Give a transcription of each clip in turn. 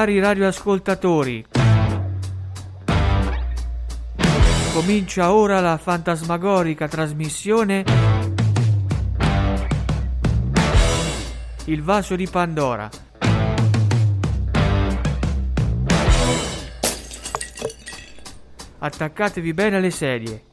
Cari radioascoltatori, comincia ora la fantasmagorica trasmissione Il vaso di Pandora. Attaccatevi bene alle sedie.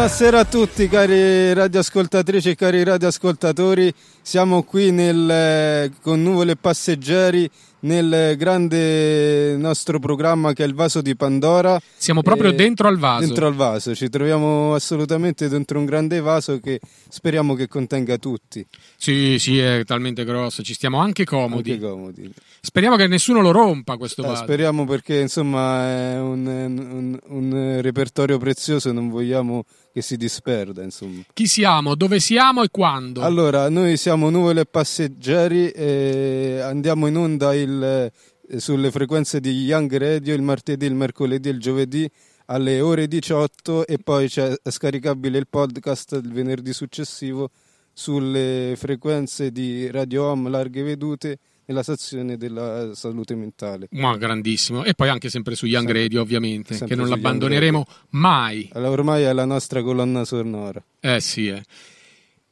Buonasera a tutti cari radioascoltatrici e cari radioascoltatori, siamo qui nel, con Nuvole Passeggeri nel grande nostro programma che è il Vaso di Pandora. Siamo proprio dentro al vaso. Dentro al vaso, ci troviamo assolutamente dentro un grande vaso che speriamo che contenga tutti. Sì, sì, è talmente grosso, ci stiamo anche comodi. Anche comodi. Speriamo che nessuno lo rompa questo Eh, vaso. speriamo perché insomma è un, un- un repertorio prezioso non vogliamo che si disperda insomma. Chi siamo, dove siamo e quando? Allora, noi siamo Nuvole Passeggeri e andiamo in onda il- eh, sulle frequenze di Young Radio il martedì, il mercoledì e il giovedì alle ore 18 e poi c'è scaricabile il podcast il venerdì successivo sulle frequenze di Radio Home Larghe Vedute nella sezione della salute mentale. Ma grandissimo. E poi anche sempre su Young Sempre- Radio, ovviamente, che non l'abbandoneremo mai. Allora, ormai è la nostra colonna sonora. Eh sì, eh.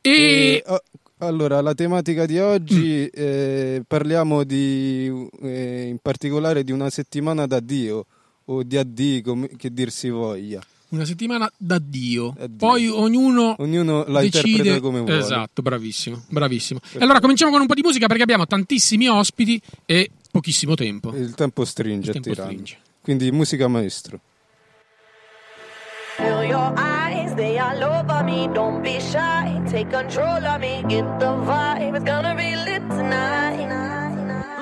E, E oh, allora, la tematica di oggi eh, parliamo di, eh, in particolare di una settimana d'addio o di addii, come che dir si voglia. Una settimana d'addio. Addio. Poi ognuno Ognuno la decide interpreta come vuole. Esatto, bravissimo, bravissimo. E allora cominciamo con un po' di musica perché abbiamo tantissimi ospiti e pochissimo tempo. Il tempo stringe Il tempo stringe. Quindi musica maestro. Feel your eyes, they all over me. Don't be shy, take control of me. Get the vibe, it's gonna be lit tonight.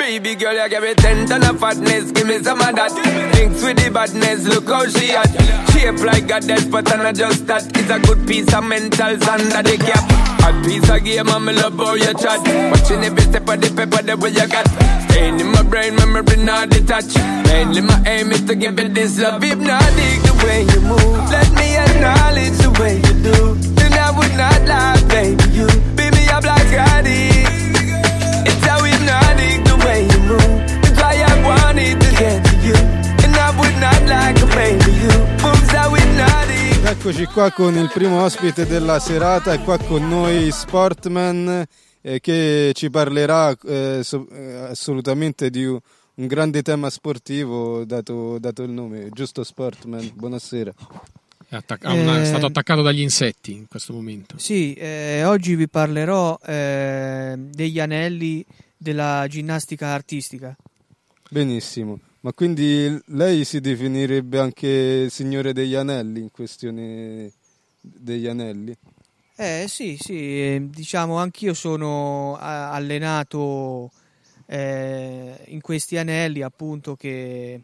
Baby girl, you give me ten ton of fatness, give me some of that. Thinks with the badness, look how she at. Shape like a death, but I'm not just that. It's a good piece of mentals under the cap. Hot piece of game, I'm love how you chat. Watching every step of the paper, the way you got. Staying in my brain, memory not detached. Mainly my aim is to give it this love. Hypnotic the way you move. Let me acknowledge the way you do. Then I would not lie, baby. You beat me up like Scotty. It's qua con il primo ospite della serata, è qua con noi Sportman eh, che ci parlerà eh, so- eh, assolutamente di un, grande tema sportivo dato, dato il nome, giusto Sportman? Buonasera. È, attac- una- è Eh, stato attaccato dagli insetti in questo momento. Sì, eh, oggi vi parlerò eh, degli anelli della ginnastica artistica. Benissimo, ma quindi lei si definirebbe anche signore degli anelli in questione degli anelli? Eh sì, sì, eh, diciamo anch'io sono allenato eh, in questi anelli appunto che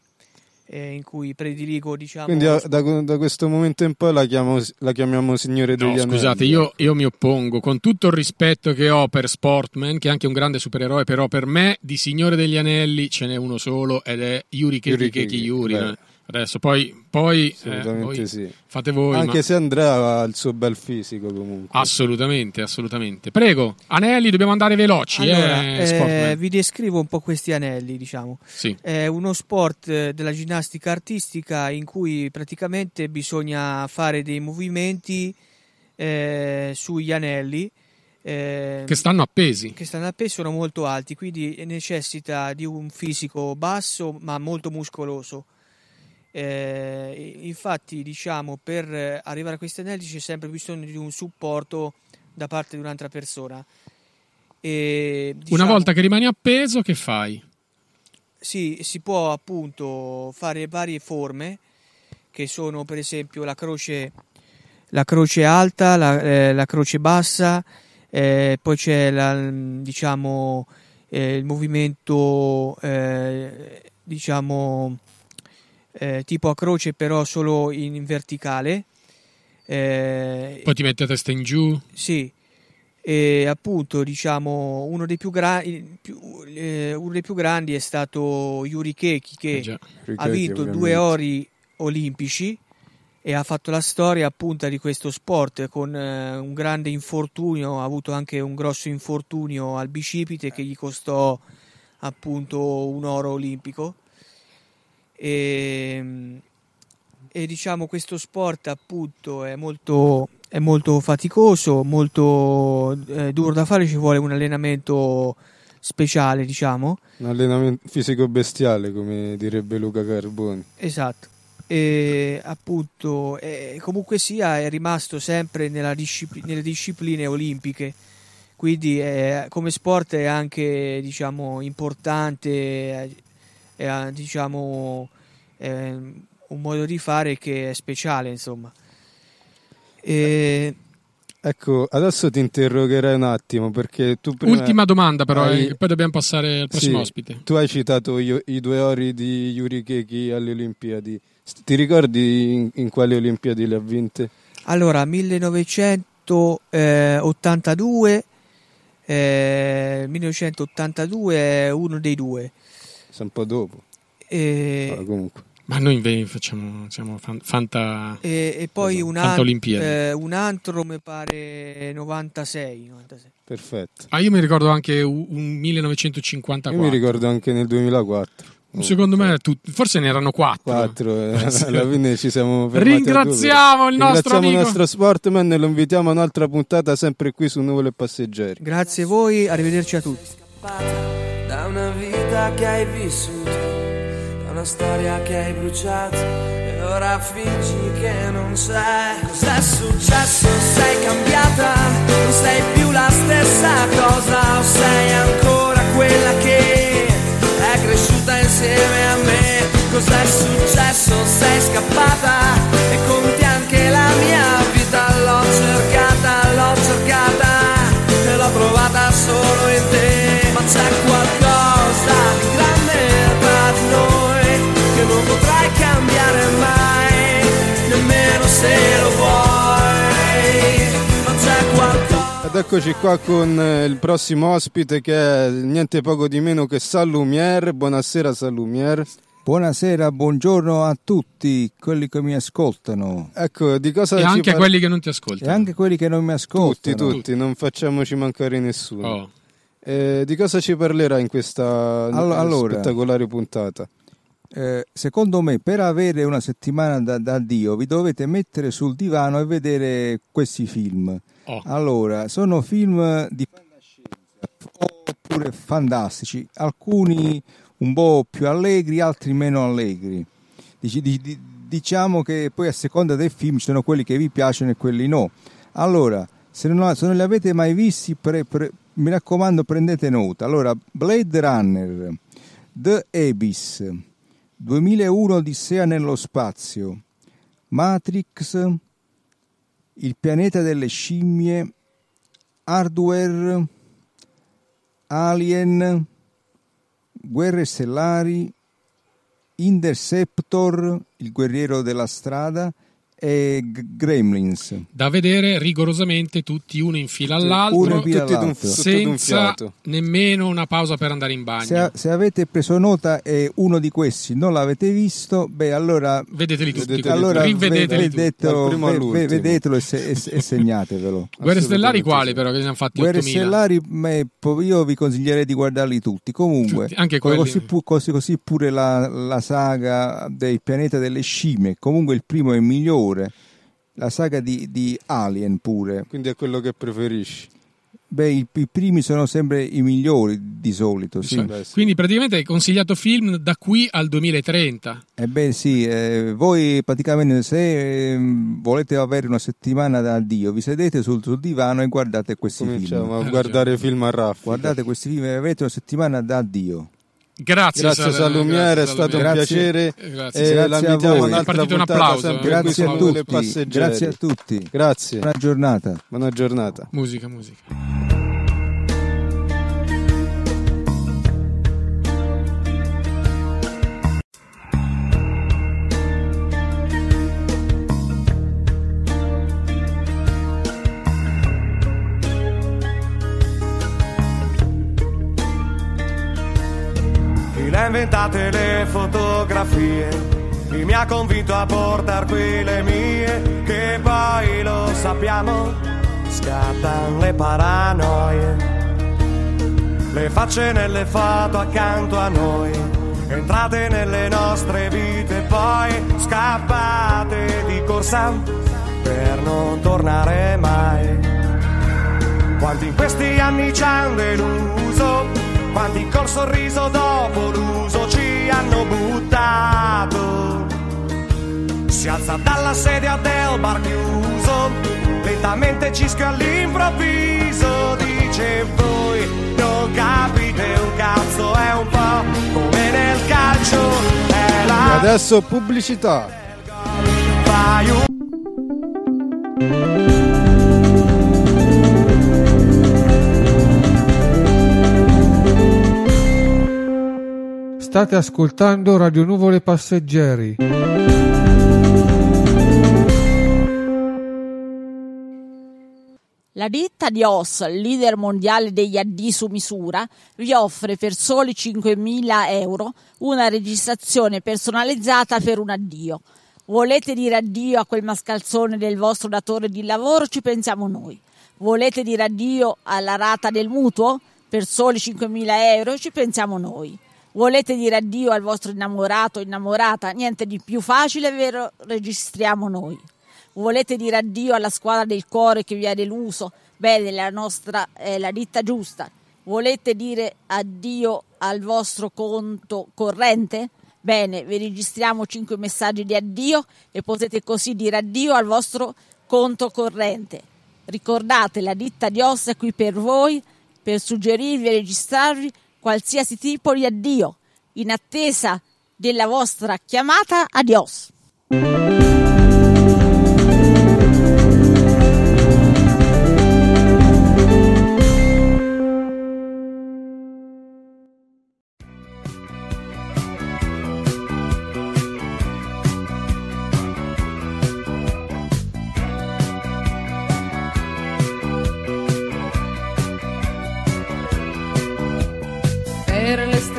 eh, in cui prediligo diciamo Quindi a- da, da questo momento in poi la, chiamo- la chiamiamo signore degli No, anelli. scusate, io, io mi oppongo con tutto il rispetto che ho per Sportman, che è anche un grande supereroe, però per me di Signore degli Anelli ce n'è uno solo ed è Yuri Keki Yuri Keki, Yuri. Adesso poi, poi, eh, voi sì. fate voi. Anche ma- se Andrea ha il suo bel fisico comunque. Assolutamente, assolutamente. Prego, anelli, dobbiamo andare veloci, allora eh, eh, vi descrivo un po' questi anelli diciamo Sì. è uno sport eh, della ginnastica artistica in cui praticamente bisogna fare dei movimenti eh, sugli anelli eh, Che stanno appesi. che stanno appesi sono molto alti, quindi necessita di un fisico basso ma molto muscoloso. Eh, infatti, diciamo, per arrivare a questi anelli c'è sempre bisogno di un supporto da parte di un'altra persona. E, Una diciamo, volta che rimani appeso, che fai? sì, si può appunto fare varie forme che sono per esempio la croce, la croce alta, la, eh, la croce bassa, eh, poi c'è la, diciamo, eh, il movimento eh, diciamo eh, tipo a croce però solo in verticale. Eh, Poi ti metti a testa in giù. sì, e appunto diciamo uno dei più, gra- più- eh, uno dei più grandi è stato Yuri Keki che Eh ha vinto due ori olimpici e ha fatto la storia appunto di questo sport con eh, un grande infortunio, ha avuto anche un grosso infortunio al bicipite che gli costò appunto un oro olimpico. E, e diciamo questo sport appunto è molto, è molto faticoso, molto eh, duro da fare, ci vuole un allenamento speciale, diciamo. Un allenamento fisico bestiale, come direbbe Luca Carboni. Esatto. E appunto, eh, comunque sia, è rimasto sempre discipl- nelle discipline olimpiche. Quindi eh, come sport è anche diciamo, importante, è, diciamo, è un modo di fare che è speciale, insomma. E... Ecco, adesso ti interrogherai un attimo perché tu prima Ultima domanda però, hai- eh, poi dobbiamo passare al prossimo Sì, ospite. Tu hai citato i, i due ori di Yuri Keki alle Olimpiadi. Ti ricordi in, in quali Olimpiadi le ha vinte? Allora, 1982, eh, 1982 è uno dei due. Un po' dopo. E, Ah, comunque. Ma noi invece facciamo, siamo fan- fanta... e- e poi Esatto. un, Fanta an- eh, un altro mi pare 96. 96. Perfetto. Ah, io mi ricordo anche un un 1954. Io mi ricordo anche nel 2004. Secondo me tut- forse ne erano quattro. 4 alla fine ci siamo. Ringraziamo il nostro Ringraziamo amico. il nostro sportman e lo invitiamo a un'altra puntata sempre qui su Nuvole Passeggeri. Grazie a voi, arrivederci a tutti. Vita che hai vissuto, da una storia che hai bruciato e ora fingi che non c'è. Cos'è successo? Sei cambiata, non sei più la stessa cosa o sei ancora quella che è cresciuta insieme a me. Cos'è successo? Sei scappata e conti anche la mia vita. L'ho cercata, l'ho cercata e l'ho trovata solo in te. Se lo vuoi. Ma c'è qualcosa. Ed eccoci qua con eh, il prossimo ospite che è niente poco di meno che Salumier. Buonasera Salumier. Buonasera, buongiorno a tutti quelli che mi ascoltano Ecco, di cosa E anche par- quelli che non ti e ascoltano. anche quelli che non mi Tutti, ascoltano. tutti, non facciamoci mancare nessuno. Oh. Eh, di cosa ci parlerà in questa Allo- allora. spettacolare puntata? Eh, secondo me, per avere una settimana da, da Dio, vi dovete mettere sul divano e vedere questi film. Oh. Allora, sono film di fantascienza oppure fantastici, alcuni un po' più allegri, altri meno allegri. Dici- di- di- diciamo che poi a seconda dei film ci sono quelli che vi piacciono e quelli no. Allora, se non, se non li avete mai visti, pre- pre- mi raccomando, prendete nota. Allora, Blade Runner, The Abyss, 2001 Odissea nello spazio, Matrix, Il pianeta delle scimmie, Hardware, Alien, Guerre stellari, Interceptor, Il guerriero della strada e G- Gremlins. Da vedere rigorosamente tutti uno in fila all'altro, Uno in fila Tutti all'altro. senza nemmeno una pausa per andare in bagno. Se, se avete preso nota e uno di questi non l'avete visto, beh allora, Vedeteli tutti, Vedeteli allora tutti. ve- rivedeteli tutti. vedetelo, primo ve- vedetelo e, se- e- e segnatevelo. Guerre stellari quali però che ne hanno fatti Guerre 8000? stellari, beh, po- io vi consiglierei di guardarli tutti. Comunque, Tutti, anche così, pu- così- così pure la, la saga del pianeta delle scimmie. Comunque, il primo è il migliore. La saga di, di Alien pure. Quindi è quello che preferisci. Beh, i, i primi sono sempre i migliori di solito. Sì. Beh, sì. Quindi praticamente hai consigliato film da qui al 2030. Eh beh, sì, eh, voi praticamente se ehm, volete avere una settimana da Dio, vi sedete sul, sul divano e guardate questi Cominciamo film. a guardare film a raffica. Guardate questi film e avete una settimana da Dio. Grazie, Grazie Sal- Salumiere, è grazie, stato un Salumiere. Grazie. piacere. Eh, grazie. A voi. È partito un applauso, Grazie a tutti, Passeggeri. grazie a tutti. Grazie. Buona giornata. Buona giornata. Musica, musica. Inventate le fotografie chi mi ha convinto a portar qui le mie, che poi lo sappiamo, scattano le paranoie. Le facce nelle foto accanto a noi, entrate nelle nostre vite, poi scappate di corsa per non tornare mai. Quanti in questi anni ci hanno deluso, quanti col sorriso dopo l'uso ci hanno buttato. Si alza dalla sedia del bar chiuso, lentamente cischio all'improvviso, dice voi non capite un cazzo, è un po' come nel calcio, è E la adesso pubblicità. fai un State ascoltando Radio Nuvole Passeggeri. La ditta di Oss, leader mondiale degli AD su misura, vi offre per soli 5.000 euro una registrazione personalizzata per un addio. Volete dire addio a quel mascalzone del vostro datore di lavoro? Ci pensiamo noi. Volete dire addio alla rata del mutuo? Per soli 5.000 euro? Ci pensiamo noi. Volete dire addio al vostro innamorato o innamorata? Niente di più facile, ve lo registriamo noi. Volete dire addio alla squadra del cuore che vi ha deluso? Bene, la nostra è la ditta giusta. Volete dire addio al vostro conto corrente? Bene, vi registriamo 5 messaggi di addio e potete così dire addio al vostro conto corrente. Ricordate, la ditta di ossa è qui per voi, per suggerirvi e registrarvi qualsiasi tipo di addio. In attesa della vostra chiamata, adios. Per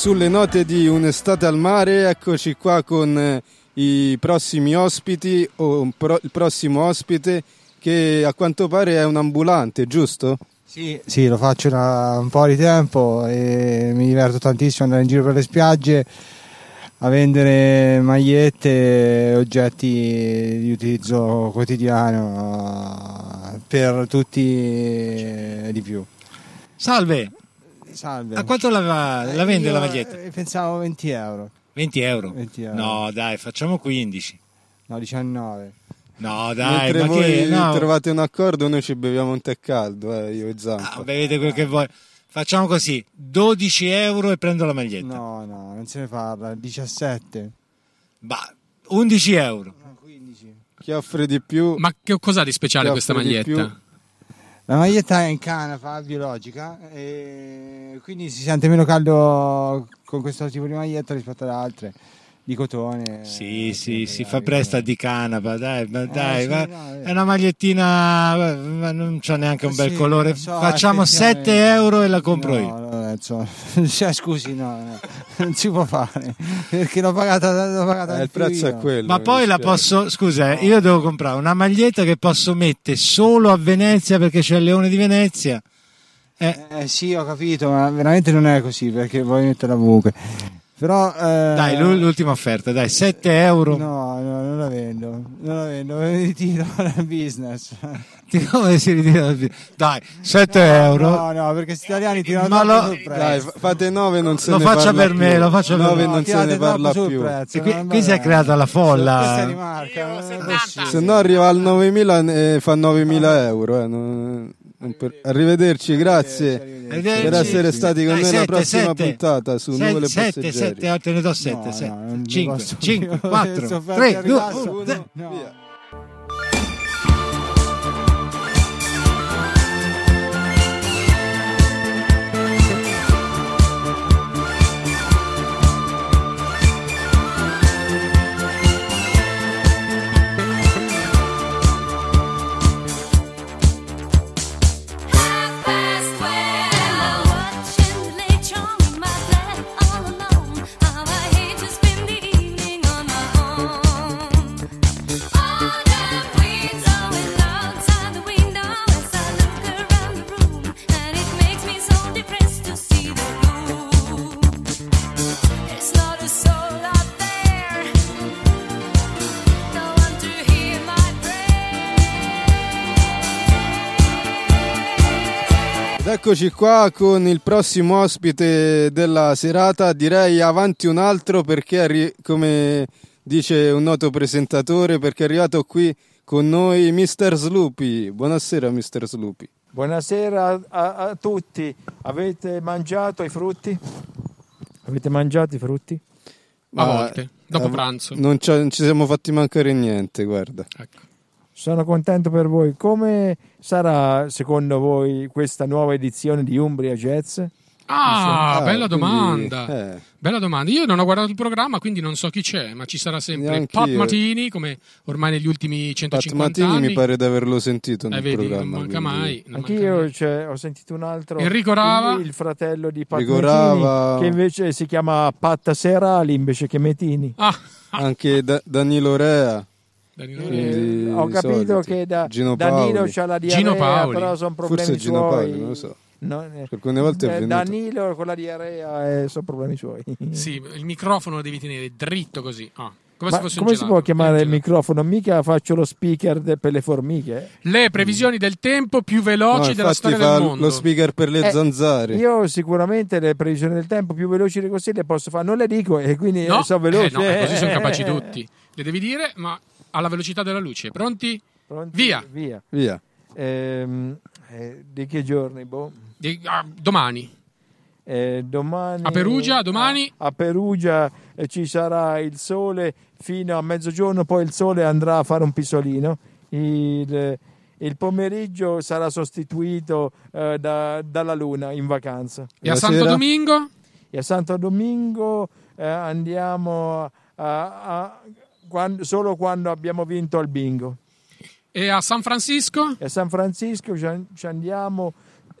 sulle note di un'estate al mare, eccoci qua con eh, i prossimi ospiti, o il prossimo ospite che a quanto pare è un ambulante, giusto? Sì, sì, lo faccio da un po' di tempo e mi diverto tantissimo andare in giro per le spiagge a vendere magliette e oggetti di utilizzo quotidiano eh, per tutti e di più. Salve, Salve. a quanto la, la vende Io, la maglietta? eh, Pensavo 20 euro. 20 euro? 20 euro. No, dai, facciamo 15. No, 19. No, dai, Mentre ma voi che... No, trovate un accordo, noi ci beviamo un tè caldo, eh, io e Zampa. bevete quel che vuoi. Facciamo così, 12 euro e prendo la maglietta. No, no, non se ne parla. 17. Bah, 11 euro. Chi offre di più? Ma che cos'ha di speciale questa maglietta? La maglietta è in canapa biologica e quindi si sente meno caldo con questo tipo di maglietta rispetto ad altre di cotone. Sì, sì, si fa presto di canapa, dai, ma dai, sì, va- no, eh. è una magliettina, ma non c'ha neanche un bel Sì, colore. lo so, Facciamo 7 effettivamente. euro e la compro No, io. no, prezzo. Cioè, scusi, no, no, non si può fare perché l'ho pagata, l'ho pagata Eh, il prezzo io. è quello. Ma poi la posso, scusa, eh, io devo comprare una maglietta che posso mettere solo a Venezia perché c'è il leone di Venezia. Eh, Eh, sì, ho capito, ma veramente non è così perché vuoi mettere ovunque. Però, eh, dai, l'u- l'ultima offerta, dai, 7 euro. No, no, non la vendo, non la vendo, me ne ritiro dal business. Di come si ritira dal video? Dai, 7 euro. No, no, perché questi italiani tirano Ma troppo lo- sul prezzo. Dai, fa- fate 9 non se Lo ne faccia parla per me, più. lo faccia per 9 me. non se ne parla più. prezzo, E qui, qui si è creata la Questa folla. è possibile. Se no arriva al 9000 e fa 9000 euro. eh, non- Arrivederci, grazie Arrivederci. per essere stati con Dai, noi la sette, prossima sette. puntata su Nuvole 7, Passeggeri. 7, te ne do 7, No, 7, no, non 5, posso 5, più. 4, Sofferti 3, a 2, rilasso. 1, No. Via. Eccoci qua con il prossimo ospite della serata. Direi avanti un altro perché, arri- come dice un noto presentatore, perché è arrivato qui con noi Mr. Sloopy. Buonasera, Mr. Sloopy. Buonasera a, a tutti. Avete mangiato i frutti? Avete mangiato i frutti? A volte, dopo eh, pranzo. Non, ci- non ci siamo fatti mancare niente, guarda. Ecco. Sono contento per voi. Come sarà secondo voi questa nuova edizione di Umbria Jazz? Ah, Ah, bella quindi, domanda. eh. Bella domanda. Io non ho guardato il programma, quindi non so chi c'è, ma ci sarà sempre Neanch'io. Pat Matini, come ormai negli ultimi Pat 150 Matini anni. mi pare di averlo sentito Eh, nel vedi, non programma. manca quindi- mai. non manca Anch'io mai. cioè, ho sentito un altro. Enrico Rava. Il, il fratello di Pat Enrico Metini, Rava. che invece si chiama Pat Serali invece che Metini. Ah, Anche Da- Danilo Rea. Danilo Eh, Quindi, ho capito soliti. che da, Gino Danilo c'ha la Gino diarrea, Paoli. però sono problemi Forse Gino suoi. Paoli, non lo so. No, eh, Alcune volte è eh, venuto. Danilo con la diarrea eh, sono problemi suoi. sì, il microfono lo devi tenere dritto così. Ah, come Ma se fosse un come si può chiamare Eh, il microfono? Mica faccio lo speaker de- per le formiche. Le previsioni del tempo più veloci No, della storia fa del mondo. lo speaker per le Eh, zanzare. Io sicuramente le previsioni del tempo più veloci di così le posso fare, non le dico e quindi No, eh, sono eh, veloci. no, eh, così sono capaci tutti. Le devi dire, ma alla velocità della luce. Pronti? Pronti? Via. Via. Via. Ehm, eh, di che giorni? Boh. Di- ah, domani. Eh, domani A Perugia, domani? a, a Perugia eh, ci sarà il sole fino a mezzogiorno, poi il sole andrà a fare un pisolino. Il, il pomeriggio sarà sostituito eh, da- dalla luna in vacanza. E a Santo Domingo? E a Santo Domingo eh, andiamo a- a- quando- solo quando abbiamo vinto al bingo. E a San Francisco? E a San Francisco ci, ci andiamo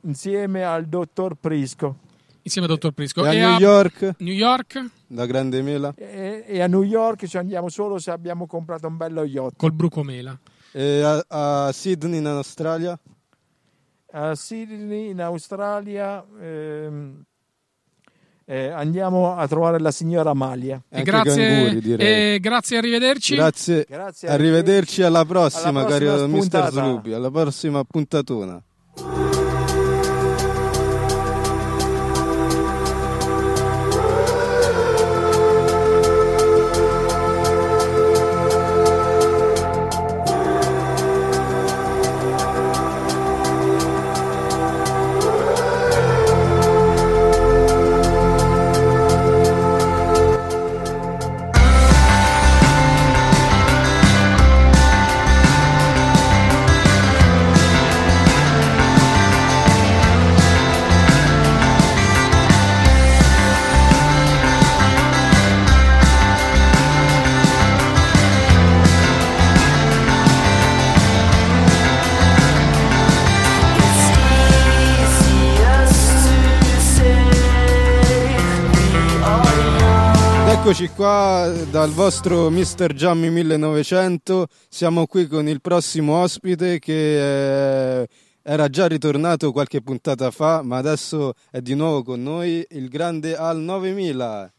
insieme al dottor Prisco. Insieme al dottor Prisco. E a E New York? New York? La grande mela? E, e a New York ci andiamo solo se abbiamo comprato un bello yacht. Col brucomela. E a, a Sydney in Australia? A Sydney in Australia ehm, eh, andiamo a trovare la signora Amalia. E grazie, e grazie, arrivederci. Grazie. Grazie, Arrivederci alla prossima, Alla prossima caro spuntata. Sloopy. Alla prossima puntatona. Qua dal vostro Mr. Giammi 1900. Siamo qui con il prossimo ospite che eh, era già ritornato qualche puntata fa, ma adesso è di nuovo con noi il grande Al 9000.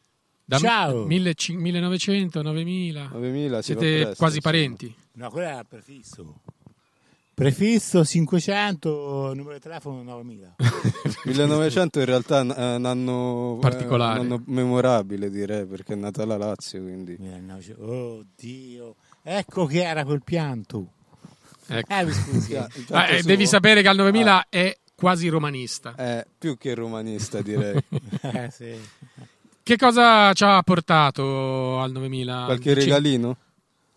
Da Ciao. 1500, 1900, 9000. 9000 si va Siete quasi parenti. No, quello era prefisso. Prefisso 500, numero di telefono 9000. 1900 in realtà è un- un anno Particolare. è un anno memorabile direi perché è nata la Lazio, quindi Oddio. Ecco che era quel pianto. Ecco. Eh, mi scusi. Pianto Ah, eh, devi sapere che al 9000 Ah. è quasi romanista. È più che romanista direi. Eh, sì. Che cosa ci ha portato al 9000? Qualche regalino?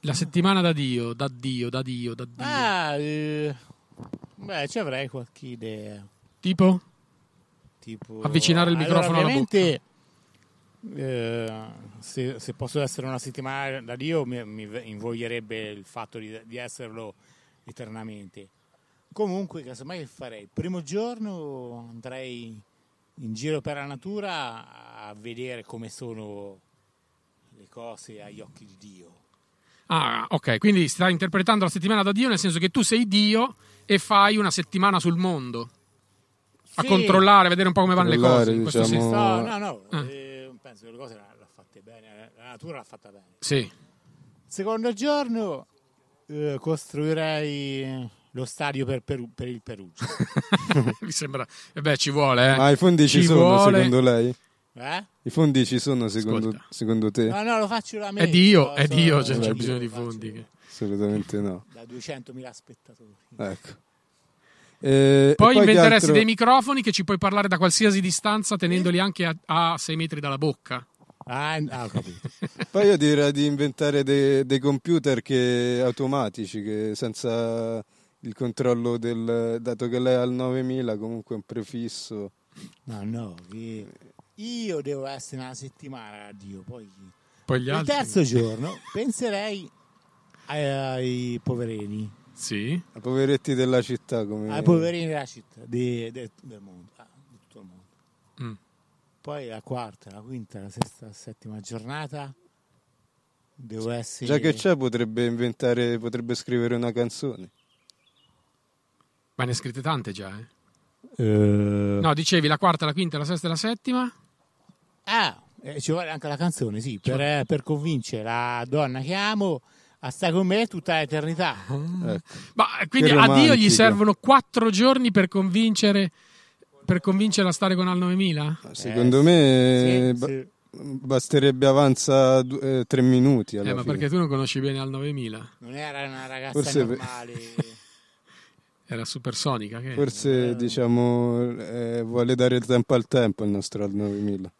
La settimana da Dio, da Dio, da Dio, da Dio. Ah, eh, beh, ci avrei qualche idea. Tipo? Tipo... Avvicinare il Allora, microfono alla ovviamente, eh, se, se posso essere una settimana da Dio mi, mi invoglierebbe il fatto di, di esserlo eternamente. Comunque, casomai farei? Il primo giorno andrei in giro per la natura a vedere come sono le cose agli occhi di Dio. Ah, ok, quindi stai interpretando la settimana da Dio nel senso che tu sei Dio e fai una settimana sul mondo. A Sì. controllare, a vedere un po' come vanno le cose. in questo diciamo- senso. No, no, no, Ah. eh, penso che le cose le ha fatte bene, la natura l'ha fatta bene. Sì. Secondo giorno eh, costruirei lo stadio per, Peru- per il Perugia. Mi sembra... E beh, ci vuole, eh. Ma i fondi ci, Ci sono vuole- secondo lei? Eh? I fondi ci sono secondo, secondo te? No, no, lo faccio da me. È Dio, so- è Dio, cioè, c'è so- bisogno di fondi. che- Assolutamente no. Da 200.000 spettatori. Ecco. E- e Poi che inventeresti altro- dei microfoni che ci puoi parlare da qualsiasi distanza tenendoli anche a 6 metri dalla bocca. Ah, ho capito. Poi io direi di inventare dei, dei computer che, automatici che senza il controllo del dato che lei ha il 9000 comunque è un prefisso. No, no, che- io devo essere una settimana a Dio, poi... Poi gli il altri- terzo giorno penserei ai, ai poverini, Sì. I poveretti della città come ai poverini della città, di- de- del mondo, ah, di tutto il mondo. Mm. Poi la quarta, la quinta, la sesta, la settima giornata devo essere... Già che c'è potrebbe inventare, potrebbe scrivere una canzone. Ma ne scritte tante già, eh? Eh, No, dicevi la quarta, la quinta, la sesta e la settima? Ah, eh, ci vuole anche la canzone, sì, per, eh, per convincere la donna che amo a stare con me tutta l'eternità. Ecco. Ma quindi Che a Dio gli servono quattro giorni per convincere per convincerla a stare con Al 9000? Secondo me sì, ba- sì. basterebbe avanza du- eh, tre minuti alla Eh, ma fine. perché tu non conosci bene Al 9000? Non era una ragazza Forse per- normale. Era supersonica. Che... Forse diciamo eh, vuole dare il tempo al tempo il nostro al 9000.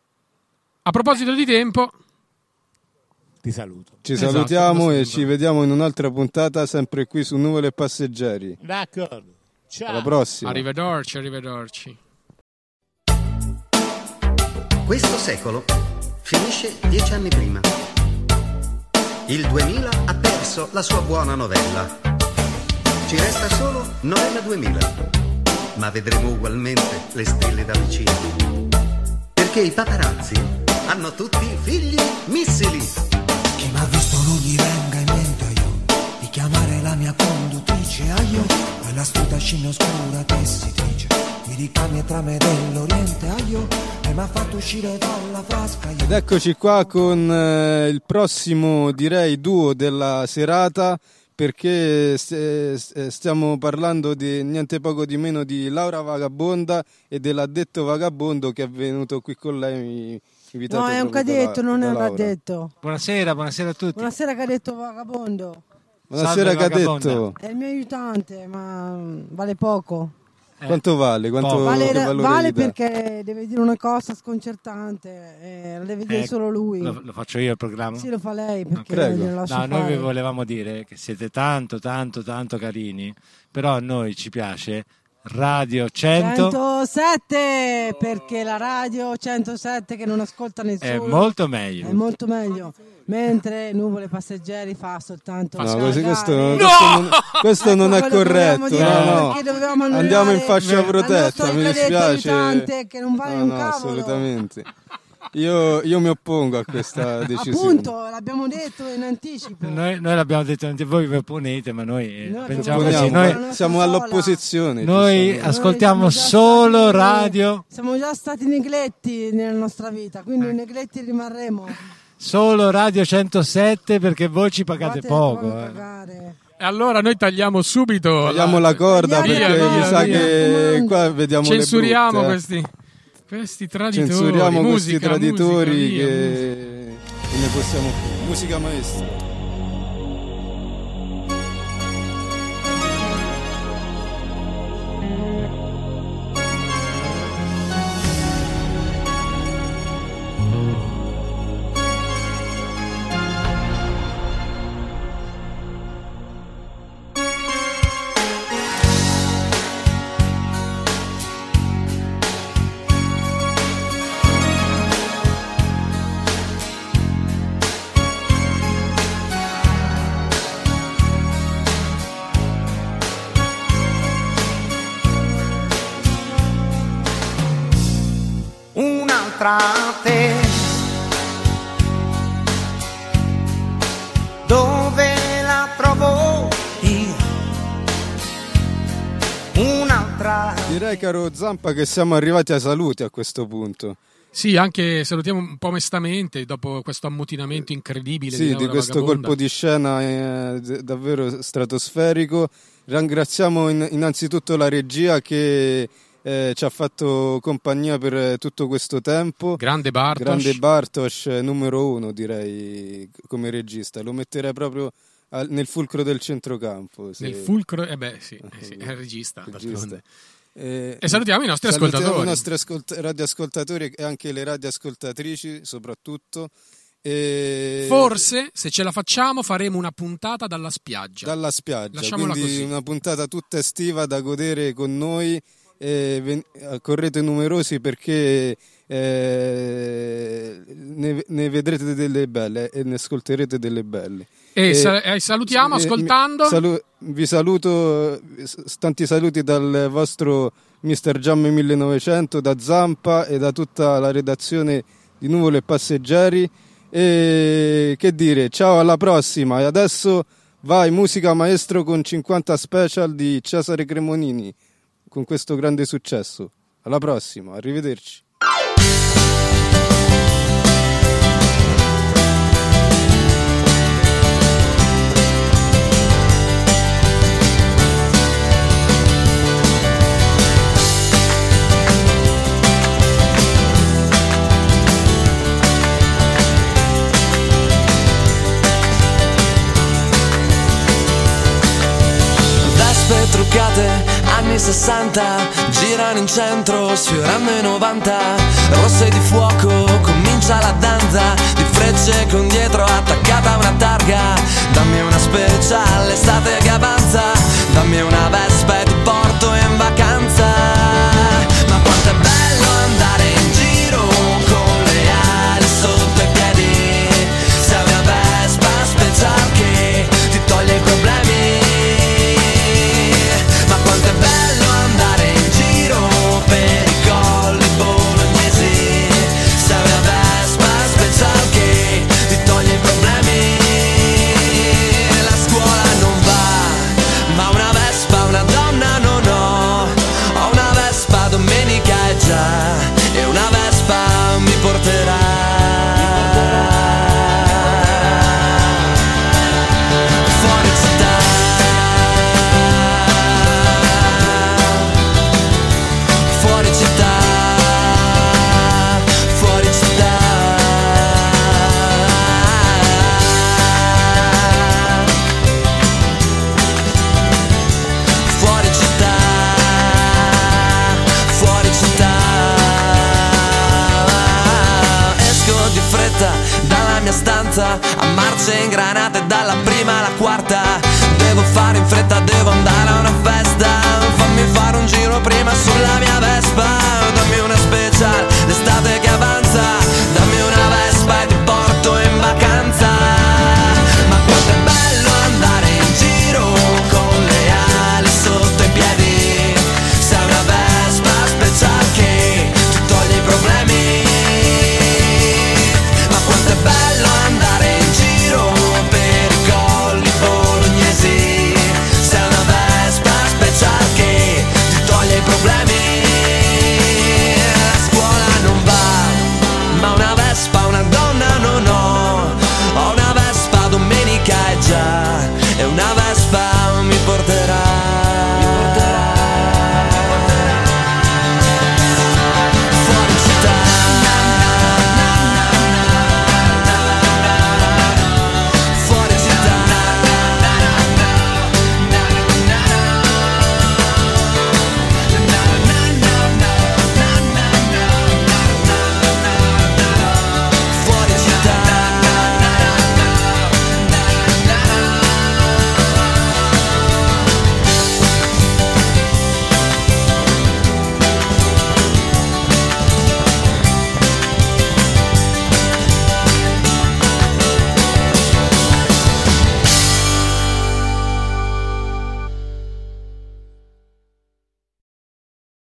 A proposito di tempo, Ti saluto. Ci Esatto, salutiamo e ci vediamo in un'altra puntata sempre qui su Nuvole e Passeggeri. D'accordo. Ciao. Alla prossima. arrivederci, arrivederci. Questo secolo finisce dieci anni prima. Il 2000 ha perso la sua buona novella. Ci resta solo Novella 2000. Ma vedremo ugualmente le stelle da vicino. Perché i paparazzi hanno tutti figli missili. Chi m'ha visto non gli venga in mente io di chiamare la mia conduttrice a io quell'astuta scimmia oscura tessitrice mi ricambia tra me dell'oriente a io e m'ha fatto uscire dalla frasca io Ed eccoci qua con eh, il prossimo, direi, duo della serata perché st- stiamo parlando di niente poco di meno di Laura Vagabonda e dell'addetto vagabondo che è venuto qui con lei No, è un cadetto, La- non da è un Laura. addetto. Buonasera, buonasera a tutti. Buonasera cadetto vagabondo. Buonasera Salve, cadetto. Vagabonda. È il mio aiutante, ma mm, vale poco. Quanto vale? Quanto Vale, vale perché deve dire una cosa sconcertante e la deve dire Eh, solo lui. Lo, lo faccio io il programma? Sì, lo fa lei perché Prego. glielo lascio No, noi vi volevamo dire che siete tanto, tanto, tanto carini, però a noi ci piace Radio 100 107 perché la radio 107 che non ascolta nessuno è molto meglio. è molto meglio mentre nuvole passeggeri fa soltanto No, così questo, questo non, questo non è Ecco quello che corretto. dire, no, no. Andiamo in fascia protetta, mi dispiace. che non vale No, un no, cavolo. assolutamente. Io, io mi oppongo a questa decisione. Appunto, l'abbiamo detto in anticipo. Noi, noi l'abbiamo detto anche voi, vi opponete, ma noi eh, Noi pensiamo così. Noi, siamo all'opposizione. noi giustamente. ascoltiamo solo radio, Siamo già stati negletti nella nostra vita, quindi negletti rimarremo. solo radio 107 perché voi ci pagate poco. eh. E allora noi tagliamo subito. Tagliamo la corda Via, perché via, mi sa via. che qua vediamo le Censuriamo brutte, eh. questi, questi traditori. Censuriamo questi musica, traditori musica, che che ne possiamo musica maestra. Direi caro Zampa che siamo arrivati ai saluti a questo punto. Sì, anche salutiamo un po' mestamente dopo questo ammutinamento incredibile Sì, di, di questo Vagabonda. colpo di scena eh, davvero stratosferico. Ringraziamo in- innanzitutto la regia che eh, ci ha fatto compagnia per tutto questo tempo. Grande Bartosz. Grande Bartosz, numero uno direi come regista. Lo metterei proprio al- nel fulcro del centrocampo. se- Nel fulcro, eh beh, sì, eh sì, è il regista. Regista. Eh, E salutiamo i nostri salutiamo ascoltatori. i nostri ascolt- radioascoltatori e anche le radioascoltatrici soprattutto. E- Forse, se ce la facciamo, faremo una puntata dalla spiaggia. dalla spiaggia, Lasciamola quindi così. una puntata tutta estiva da godere con noi. E ven- correte numerosi perché eh, ne, ne vedrete delle belle e ne ascolterete delle belle. E e salutiamo eh, mi- ascoltando. salu- vi saluto, eh, tanti saluti dal vostro Mr. Giamme 1900, da Zampa e da tutta la redazione di Nuvole e Passeggeri. E che dire, ciao alla prossima. E adesso vai musica maestro con 50 special di Cesare Cremonini con questo grande successo. Alla prossima, arrivederci. Truccate, anni 60 Girano in centro, sfiorando i 90 Rosse di fuoco, comincia la danza. Di frecce con dietro attaccata una targa. Dammi una speciale, estate che avanza. Dammi una vespa